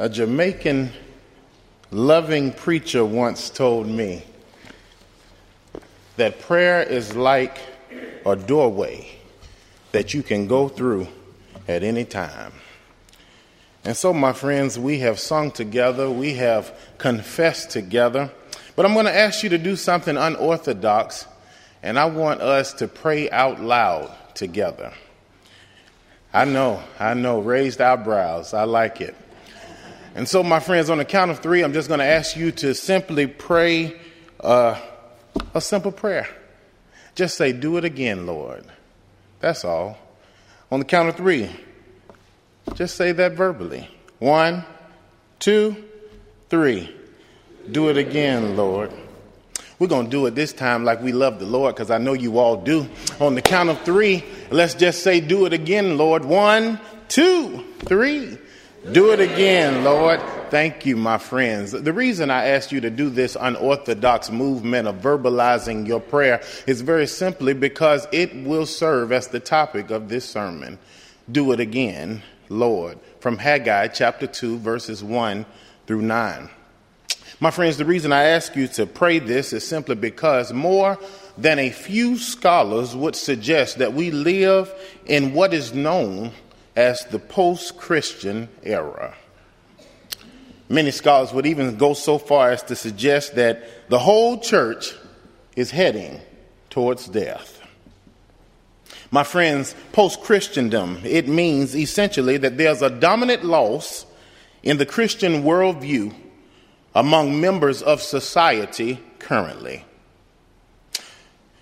a Jamaican loving preacher once told me that prayer is like a doorway that you can go through at any time. And so, my friends, we have sung together, we have confessed together, but I'm going to ask you to do something unorthodox, and I want us to pray out loud together. I know, I know, raised eyebrows, I like it. And so, my friends, on the count of three, I'm just going to ask you to simply pray uh, a simple prayer. Just say, Do it again, Lord. That's all. On the count of three, just say that verbally. One, two, three. Do it again, Lord. We're going to do it this time like we love the Lord because I know you all do. On the count of three, let's just say, Do it again, Lord. One, two, three. Do it again, Lord. Thank you, my friends. The reason I asked you to do this unorthodox movement of verbalizing your prayer is very simply because it will serve as the topic of this sermon. Do it again, Lord. From Haggai chapter 2, verses 1 through 9. My friends, the reason I ask you to pray this is simply because more than a few scholars would suggest that we live in what is known as the post Christian era. Many scholars would even go so far as to suggest that the whole church is heading towards death. My friends, post Christendom, it means essentially that there's a dominant loss in the Christian worldview among members of society currently.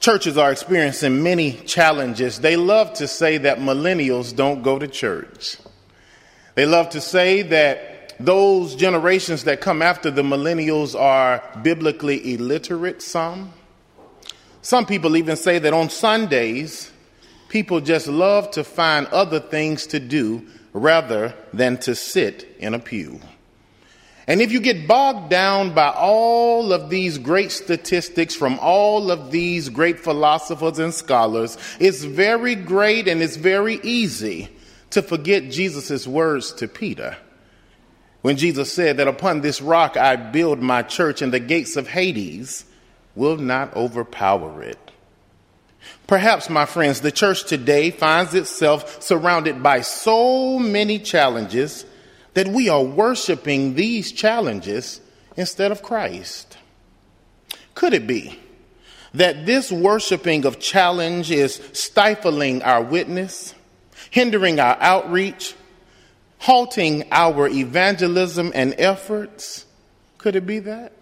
Churches are experiencing many challenges. They love to say that millennials don't go to church. They love to say that those generations that come after the millennials are biblically illiterate, some. Some people even say that on Sundays, people just love to find other things to do rather than to sit in a pew. And if you get bogged down by all of these great statistics from all of these great philosophers and scholars, it's very great and it's very easy to forget Jesus' words to Peter. When Jesus said that upon this rock I build my church and the gates of Hades will not overpower it. Perhaps, my friends, the church today finds itself surrounded by so many challenges that we are worshiping these challenges instead of Christ? Could it be that this worshiping of challenge is stifling our witness, hindering our outreach, halting our evangelism and efforts? Could it be that?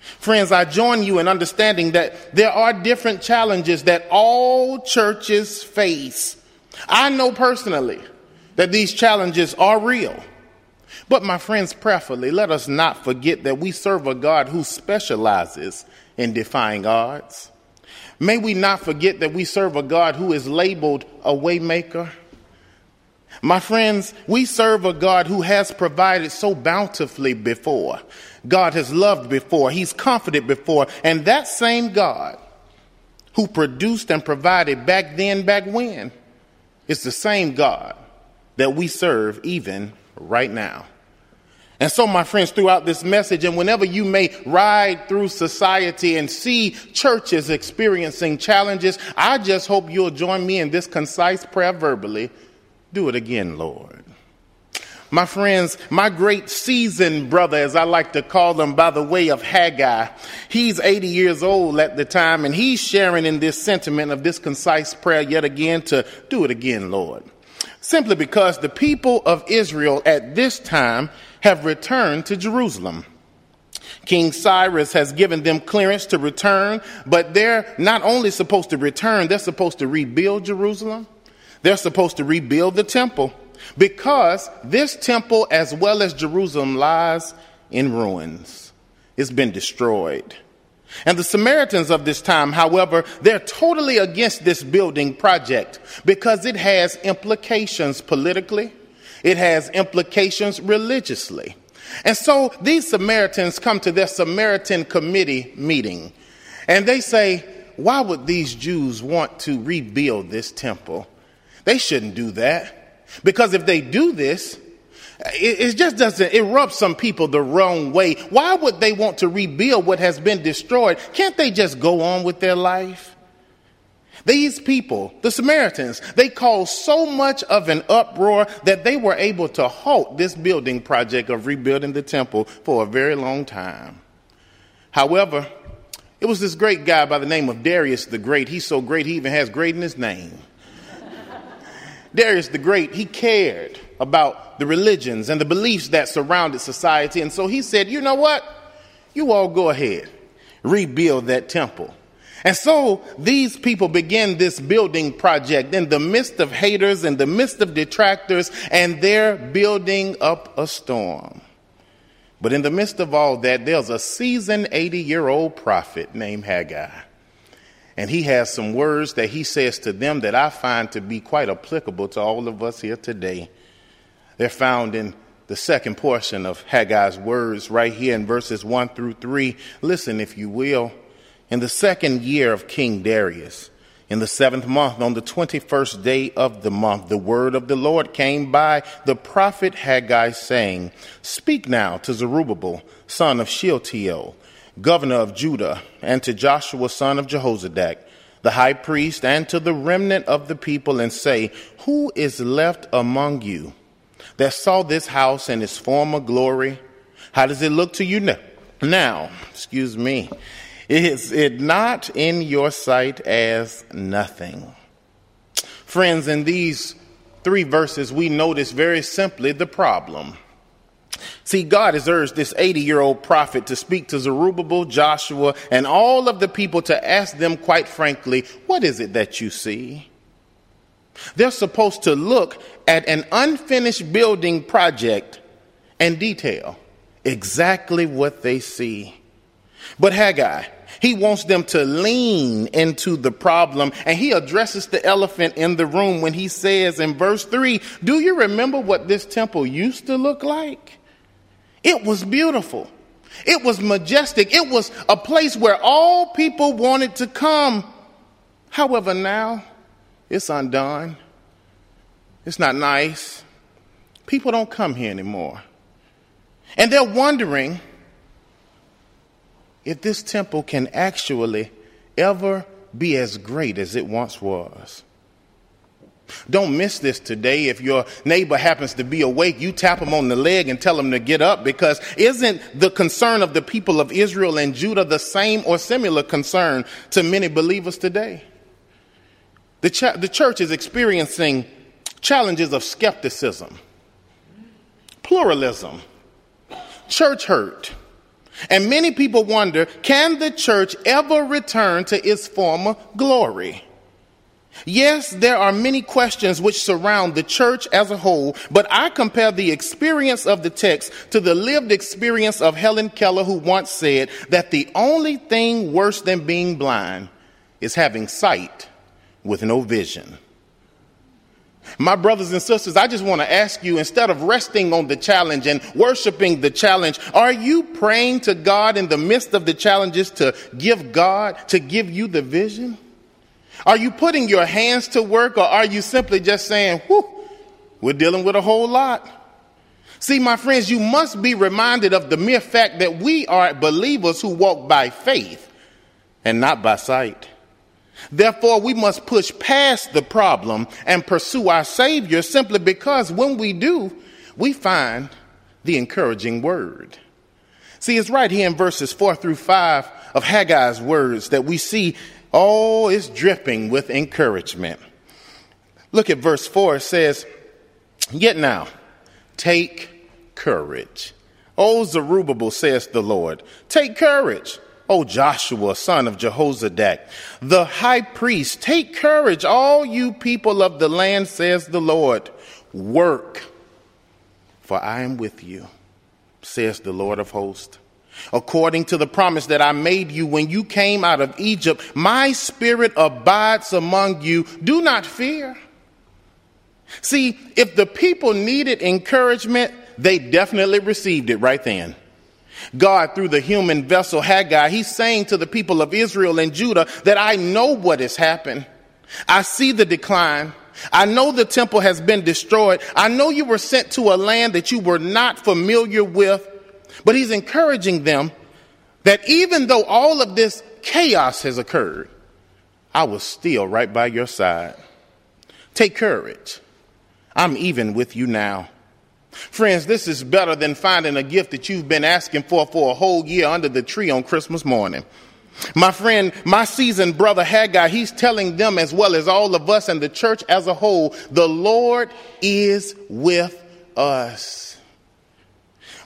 Friends, I join you in understanding that there are different challenges that all churches face. I know personally that these challenges are real. But, my friends, prayerfully, let us not forget that we serve a God who specializes in defying odds. May we not forget that we serve a God who is labeled a waymaker. My friends, we serve a God who has provided so bountifully before. God has loved before. He's comforted before. And that same God who produced and provided back then, back when, is the same God that we serve even right now. And so, my friends, throughout this message, and whenever you may ride through society and see churches experiencing challenges, I just hope you'll join me in this concise prayer verbally. Do it again, Lord. My friends, my great seasoned brother, as I like to call him by the way of Haggai, he's 80 years old at the time, and he's sharing in this sentiment of this concise prayer yet again to do it again, Lord. Simply because the people of Israel at this time have returned to Jerusalem. King Cyrus has given them clearance to return, but they're not only supposed to return, they're supposed to rebuild Jerusalem. They're supposed to rebuild the temple. because this temple, as well as Jerusalem, lies in ruins. It's been destroyed. And the Samaritans of this time, however, they're totally against this building project because it has implications politically, it has implications religiously. And so these Samaritans come to their Samaritan committee meeting and they say, Why would these Jews want to rebuild this temple? They shouldn't do that. Because if they do this, it, just doesn't, it rubs some people the wrong way. Why would they want to rebuild what has been destroyed? Can't they just go on with their life? These people, the Samaritans, they caused so much of an uproar that they were able to halt this building project of rebuilding the temple for a very long time. However, it was this great guy by the name of Darius the Great. He's so great, he even has great in his name. Darius the Great, he cared about the religions and the beliefs that surrounded society. And so he said, you know what? You all go ahead, rebuild that temple. And so these people begin this building project in the midst of haters, in the midst of detractors, and they're building up a storm. But in the midst of all that, there's a seasoned 80 year old prophet named Haggai. And he has some words that he says to them that I find to be quite applicable to all of us here today. They're found in the second portion of Haggai's words right here in verses 1 through 3. Listen, if you will. In the second year of King Darius, in the seventh month, on the 21st day of the month, the word of the Lord came by the prophet Haggai, saying, Speak now to Zerubbabel, son of Shealtiel, governor of Judah, and to Joshua, son of Jehozadak, the high priest, and to the remnant of the people, and say, Who is left among you that saw this house in its former glory? How does it look to you now? Now, excuse me. Is it not in your sight as nothing? Friends, in these three verses, we notice very simply the problem. See, God has urged this 80 year old prophet to speak to Zerubbabel, Joshua, and all of the people to ask them, quite frankly, what is it that you see? They're supposed to look at an unfinished building project and detail exactly what they see. But Haggai, he wants them to lean into the problem and he addresses the elephant in the room when he says in verse 3 Do you remember what this temple used to look like? It was beautiful. It was majestic. It was a place where all people wanted to come. However, now it's undone. It's not nice. People don't come here anymore. And they're wondering if this temple can actually ever be as great as it once was. Don't miss this today. If your neighbor happens to be awake, you tap him on the leg and tell him to get up because isn't the concern of the people of Israel and Judah the same or similar concern to many believers today? The, ch- the church is experiencing challenges of skepticism, pluralism, church hurt, and many people wonder can the church ever return to its former glory? Yes, there are many questions which surround the church as a whole, but I compare the experience of the text to the lived experience of Helen Keller, who once said that the only thing worse than being blind is having sight with no vision. My brothers and sisters, I just want to ask you instead of resting on the challenge and worshiping the challenge, are you praying to God in the midst of the challenges to give God, to give you the vision? Are you putting your hands to work or are you simply just saying, whew, we're dealing with a whole lot? See, my friends, you must be reminded of the mere fact that we are believers who walk by faith and not by sight. Therefore, we must push past the problem and pursue our Savior simply because when we do, we find the encouraging word. See, it's right here in verses four through five of Haggai's words that we see all is dripping with encouragement. Look at verse four. It says, Yet now, take courage. O Zerubbabel, says the Lord, take courage. O Joshua, son of Jehozadak, the high priest, take courage, all you people of the land, says the Lord. Work, for I am with you, says the Lord of hosts. According to the promise that I made you when you came out of Egypt, my spirit abides among you. Do not fear. See, if the people needed encouragement, they definitely received it right then. God, through the human vessel Haggai, he's saying to the people of Israel and Judah that I know what has happened. I see the decline. I know the temple has been destroyed. I know you were sent to a land that you were not familiar with. But he's encouraging them that even though all of this chaos has occurred, I was still right by your side. Take courage. I'm even with you now. Friends, this is better than finding a gift that you've been asking for for a whole year under the tree on Christmas morning. My friend, my seasoned brother Haggai, he's telling them as well as all of us and the church as a whole, the Lord is with us.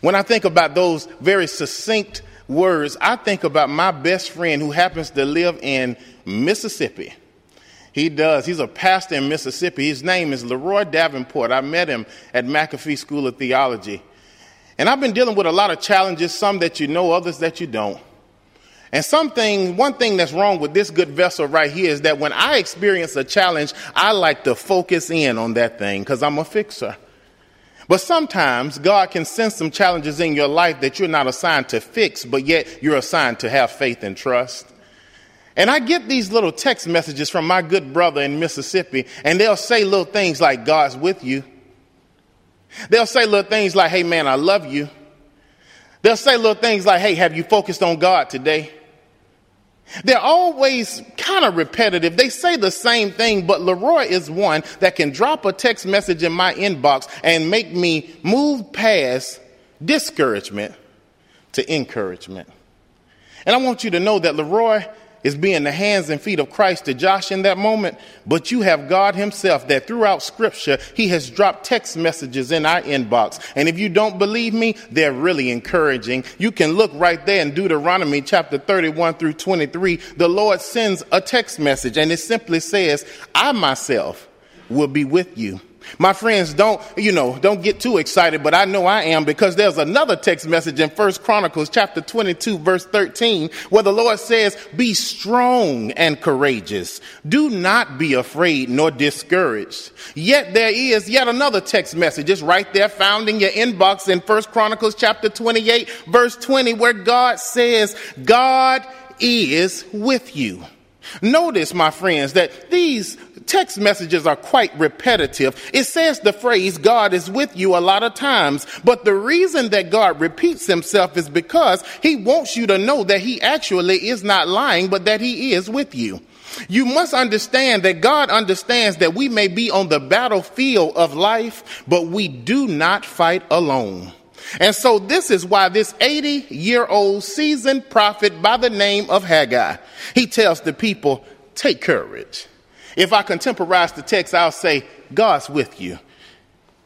When I think about those very succinct words, I think about my best friend who happens to live in Mississippi. He does. He's a pastor in Mississippi. His name is Leroy Davenport. I met him at McAfee School of Theology. And I've been dealing with a lot of challenges, some that you know, others that you don't. And something, one thing that's wrong with this good vessel right here is that when I experience a challenge, I like to focus in on that thing because I'm a fixer. But sometimes God can send some challenges in your life that you're not assigned to fix, but yet you're assigned to have faith and trust. And I get these little text messages from my good brother in Mississippi, and they'll say little things like, God's with you. They'll say little things like, hey man, I love you. They'll say little things like, hey, have you focused on God today? They're always kind of repetitive. They say the same thing, but Leroy is one that can drop a text message in my inbox and make me move past discouragement to encouragement. And I want you to know that Leroy is being the hands and feet of Christ to Josh in that moment, but you have God Himself that throughout Scripture, He has dropped text messages in our inbox. And if you don't believe me, they're really encouraging. You can look right there in Deuteronomy chapter 31 through 23. The Lord sends a text message, and it simply says, I myself will be with you my friends, don't, you know, don't get too excited, but I know I am because there's another text message in First Chronicles chapter 22 verse 13 where the Lord says, be strong and courageous. Do not be afraid nor discouraged. Yet there is yet another text message. It's right there found in your inbox in First Chronicles chapter 28 verse 20 where God says, God is with you. Notice, my friends, that these text messages are quite repetitive. It says the phrase, God is with you a lot of times, but the reason that God repeats himself is because he wants you to know that he actually is not lying, but that he is with you. You must understand that God understands that we may be on the battlefield of life, but we do not fight alone. And so this is why this 80 year old seasoned prophet by the name of Haggai, he tells the people, take courage. If I contemporize the text, I'll say, God's with you.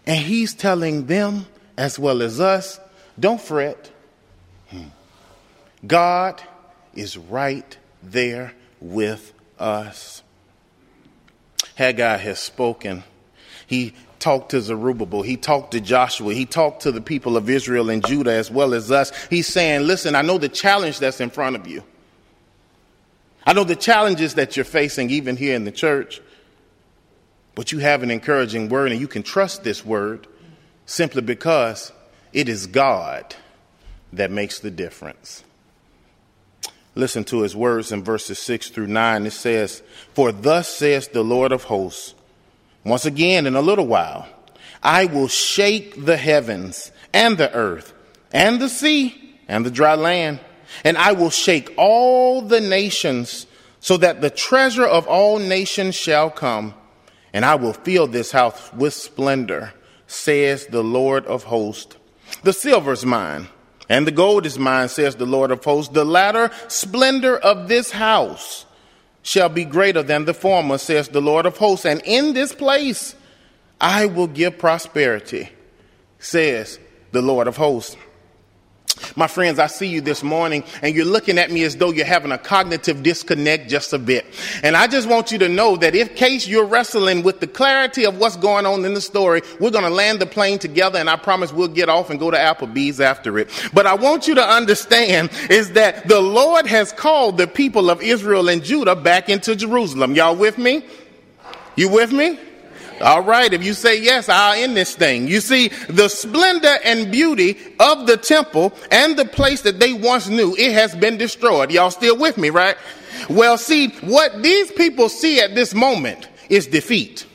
And he's telling them, as well as us, don't fret. Hmm. God is right there with us. Haggai has spoken. He talked to Zerubbabel. He talked to Joshua. He talked to the people of Israel and Judah as well as us. He's saying, listen, I know the challenge that's in front of you. I know the challenges that you're facing even here in the church, but you have an encouraging word and you can trust this word simply because it is God that makes the difference. Listen to his words in verses 6 through 9. It says, For thus says the Lord of hosts, once again in a little while, I will shake the heavens and the earth and the sea and the dry land and I will shake all the nations so that the treasure of all nations shall come, and I will fill this house with splendor, says the Lord of hosts. The silver is mine, and the gold is mine, says the Lord of hosts. The latter splendor of this house shall be greater than the former, says the Lord of hosts. And in this place I will give prosperity, says the Lord of hosts. My friends, I see you this morning and you're looking at me as though you're having a cognitive disconnect just a bit. And I just want you to know that if case you're wrestling with the clarity of what's going on in the story, we're going to land the plane together and I promise we'll get off and go to Applebee's after it. But I want you to understand is that the Lord has called the people of Israel and Judah back into Jerusalem. Y'all with me? You with me? All right, if you say yes, I'll end this thing. You see, the splendor and beauty of the temple and the place that they once knew, it has been destroyed. Y'all still with me, right? Well, see, what these people see at this moment is defeat.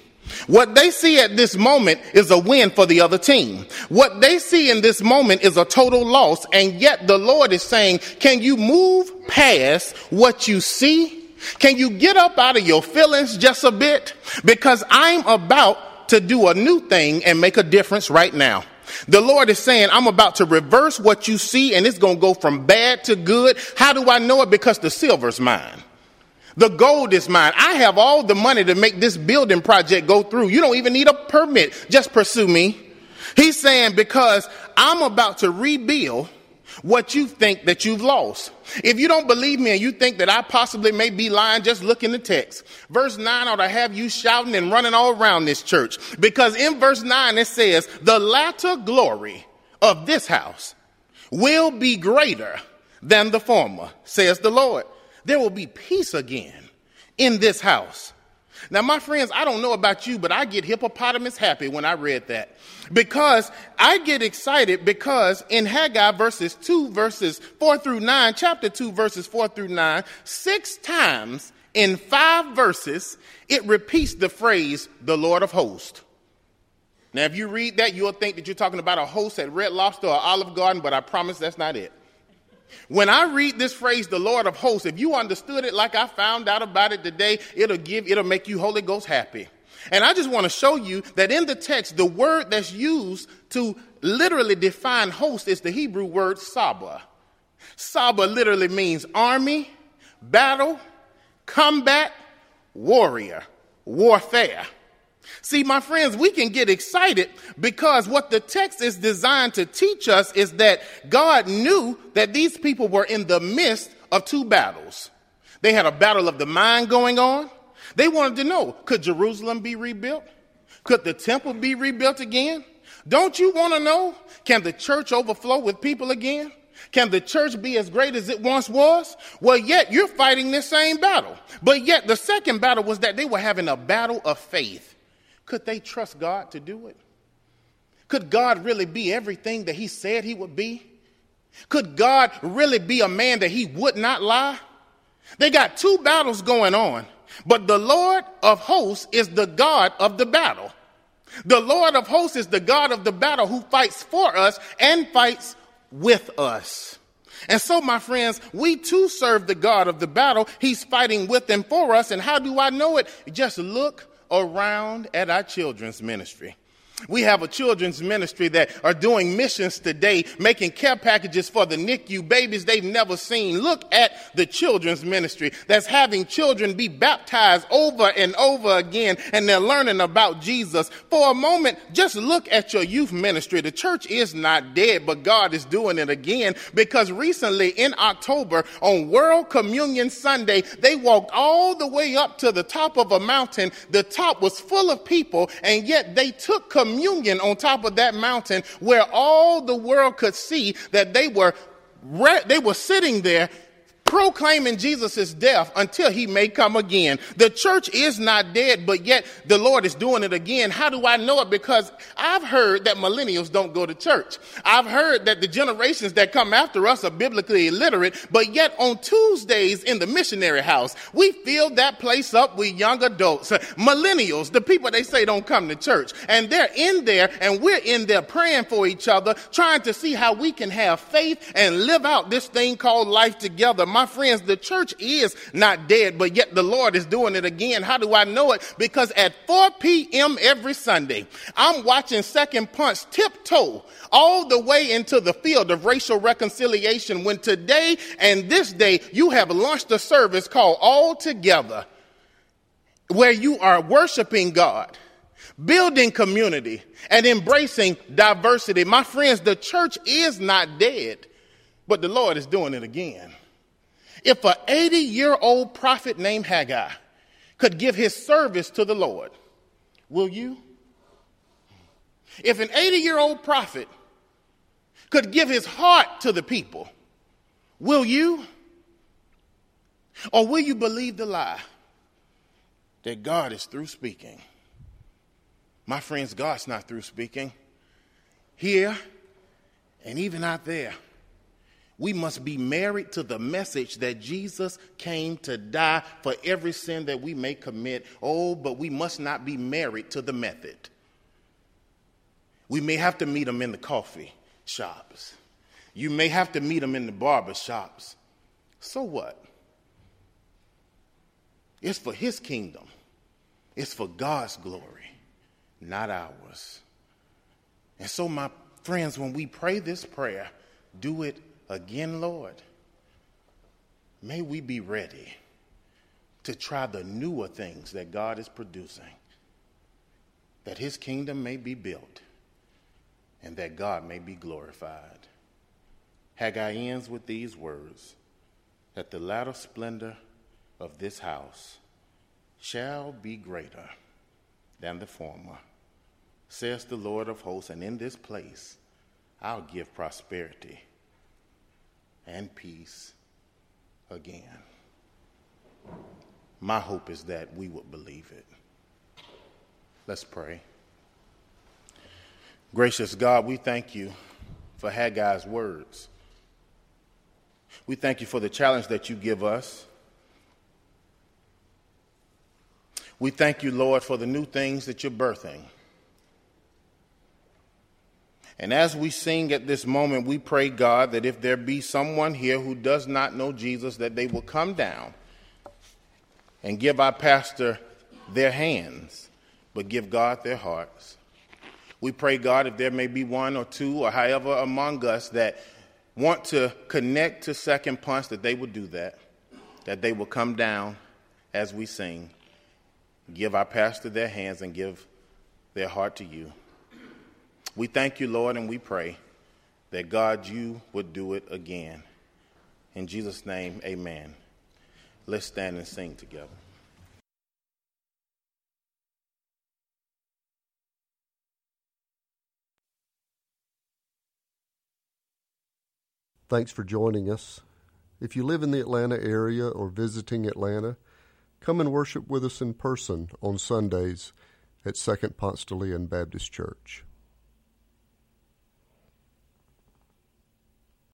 What they see at this moment is a win for the other team. What they see in this moment is a total loss. And yet the Lord is saying, can you move past what you see can you get up out of your feelings just a bit? Because I'm about to do a new thing and make a difference right now. The Lord is saying, I'm about to reverse what you see and it's going to go from bad to good. How do I know it? Because the silver's mine. The gold is mine. I have all the money to make this building project go through. You don't even need a permit. Just pursue me. He's saying, because I'm about to rebuild what you think that you've lost. If you don't believe me and you think that I possibly may be lying, just look in the text. Verse 9 ought to have you shouting and running all around this church. Because in verse 9 it says, the latter glory of this house will be greater than the former, says the Lord. There will be peace again in this house. Now, my friends, I don't know about you, but I get hippopotamus happy when I read that because I get excited because in Haggai verses 2 verses 4 through 9, chapter 2 verses 4 through 9, six times in five verses, it repeats the phrase, the Lord of hosts. Now, if you read that, you'll think that you're talking about a host at Red Lobster or Olive Garden, but I promise that's not it. When I read this phrase, the Lord of hosts, if you understood it like I found out about it today, it'll give, it'll make you Holy Ghost happy. And I just want to show you that in the text, the word that's used to literally define host is the Hebrew word Saba. Saba literally means army, battle, combat, warrior, warfare. See, my friends, we can get excited because what the text is designed to teach us is that God knew that these people were in the midst of two battles. They had a battle of the mind going on. They wanted to know, could Jerusalem be rebuilt? Could the temple be rebuilt again? Don't you want to know? Can the church overflow with people again? Can the church be as great as it once was? Well, yet you're fighting this same battle. But yet the second battle was that they were having a battle of faith. Could they trust God to do it? Could God really be everything that He said He would be? Could God really be a man that He would not lie? They got two battles going on, but the Lord of hosts is the God of the battle. The Lord of hosts is the God of the battle who fights for us and fights with us. And so, my friends, we too serve the God of the battle. He's fighting with and for us. And how do I know it? Just look around at our children's ministry. We have a children's ministry that are doing missions today, making care packages for the NICU babies they've never seen. Look at the children's ministry that's having children be baptized over and over again and they're learning about Jesus. For a moment, just look at your youth ministry. The church is not dead, but God is doing it again because recently in October on World Communion Sunday, they walked all the way up to the top of a mountain. The top was full of people and yet they took communion communion on top of that mountain where all the world could see that they were, they were sitting there proclaiming Jesus' death until he may come again. The church is not dead, but yet the Lord is doing it again. How do I know it? Because I've heard that millennials don't go to church. I've heard that the generations that come after us are biblically illiterate, but yet on Tuesdays in the missionary house, we fill that place up with young adults, millennials, the people they say don't come to church. And they're in there and we're in there praying for each other, trying to see how we can have faith and live out this thing called life together. My my friends, the church is not dead, but yet the Lord is doing it again. How do I know it? Because at 4 p.m. every Sunday, I'm watching Second Ponce tiptoe all the way into the field of racial reconciliation when today and this day you have launched a service called All Together where you are worshiping God building community and embracing diversity. My friends, the church is not dead. but the Lord is doing it again. If an 80 year old prophet named Haggai could give his service to the Lord, will you? If an 80 year old prophet could give his heart to the people, will you? Or will you believe the lie that God is through speaking? My friends, God's not through speaking. Here and even out there, we must be married to the message that Jesus came to die for every sin that we may commit. Oh, but we must not be married to the method. We may have to meet them in the coffee shops. You may have to meet them in the barber shops. So what? It's for his kingdom. It's for God's glory, not ours. And so, my friends, when we pray this prayer, do it again, Lord. May we be ready to try the newer things that God is producing, that his kingdom may be built and that God may be glorified. Haggai ends with these words that the latter splendor of this house shall be greater than the former, says the Lord of hosts, and in this place I'll give prosperity and peace again. My hope is that we would believe it. Let's pray. Gracious God, we thank you for Haggai's words. We thank you for the challenge that you give us. We thank you, Lord, for the new things that you're birthing. And as we sing at this moment, we pray, God, that if there be someone here who does not know Jesus, that they will come down and give our pastor their hands, but give God their hearts. We pray, God, if there may be one or two or however among us that want to connect to Second Ponce, that they will do that, that they will come down as we sing, give our pastor their hands, and give their heart to you. We thank you, Lord, and we pray that God, you would do it again. In Jesus' name, amen. Let's stand and sing together. Thanks for joining us. If you live in the Atlanta area or visiting Atlanta, come and worship with us in person on Sundays at Second Ponce Baptist Church.